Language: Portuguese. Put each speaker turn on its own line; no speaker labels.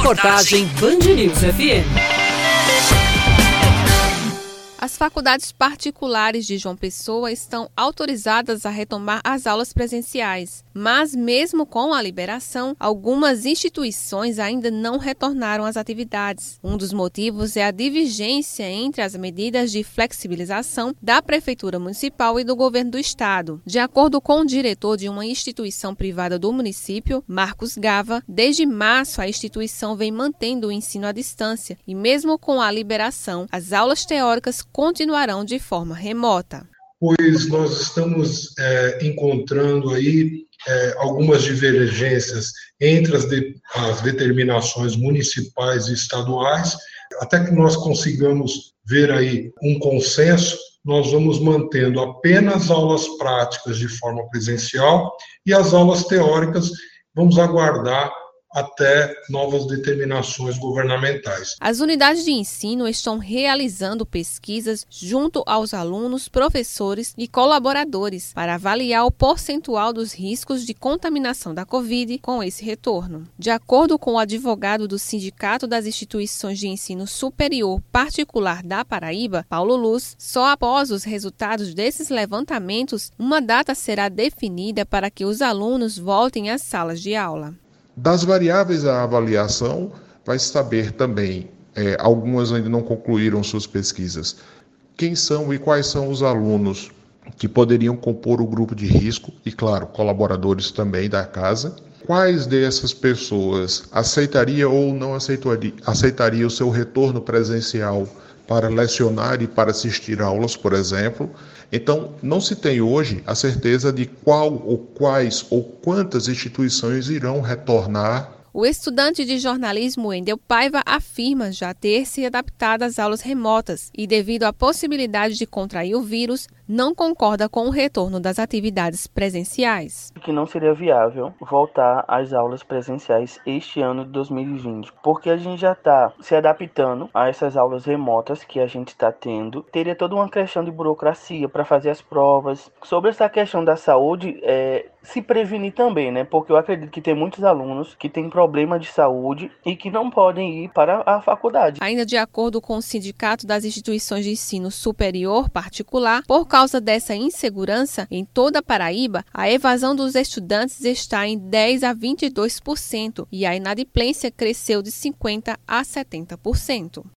Reportagem Band News FM.
As faculdades particulares de João Pessoa estão autorizadas a retomar as aulas presenciais, mas, mesmo com a liberação, algumas instituições ainda não retornaram às atividades. Um dos motivos é a divergência entre as medidas de flexibilização da Prefeitura Municipal e do Governo do Estado. De acordo com o diretor de uma instituição privada do município, Marcos Gava, desde março a instituição vem mantendo o ensino à distância e, mesmo com a liberação, as aulas teóricas continuarão de forma remota.
Pois nós estamos é, encontrando aí é, algumas divergências entre as, de, as determinações municipais e estaduais, até que nós consigamos ver aí um consenso, nós vamos mantendo apenas aulas práticas de forma presencial e as aulas teóricas vamos aguardar até novas determinações governamentais.
As unidades de ensino estão realizando pesquisas junto aos alunos, professores e colaboradores para avaliar o percentual dos riscos de contaminação da Covid com esse retorno. De acordo com o advogado do Sindicato das Instituições de Ensino Superior Particular da Paraíba, Paulo Luz, só após os resultados desses levantamentos, uma data será definida para que os alunos voltem às salas de aula.
Das variáveis à avaliação, vai saber também, é, algumas ainda não concluíram suas pesquisas, quem são e quais são os alunos que poderiam compor o grupo de risco e, claro, colaboradores também da casa. Quais dessas pessoas aceitaria ou não aceitaria, aceitaria o seu retorno presencial para lecionar e para assistir aulas, por exemplo. Então, não se tem hoje a certeza de qual ou quais ou quantas instituições irão retornar
o estudante de jornalismo Wendel Paiva afirma já ter se adaptado às aulas remotas e, devido à possibilidade de contrair o vírus, não concorda com o retorno das atividades presenciais.
Que não seria viável voltar às aulas presenciais este ano de 2020, porque a gente já está se adaptando a essas aulas remotas que a gente está tendo. Teria toda uma questão de burocracia para fazer as provas. Sobre essa questão da saúde, é, se prevenir também, né? Porque eu acredito que tem muitos alunos que têm problema de saúde e que não podem ir para a faculdade.
Ainda de acordo com o Sindicato das Instituições de Ensino Superior Particular, por causa dessa insegurança, em toda a Paraíba, a evasão dos estudantes está em 10 a 22% e a inadimplência cresceu de 50 a 70%.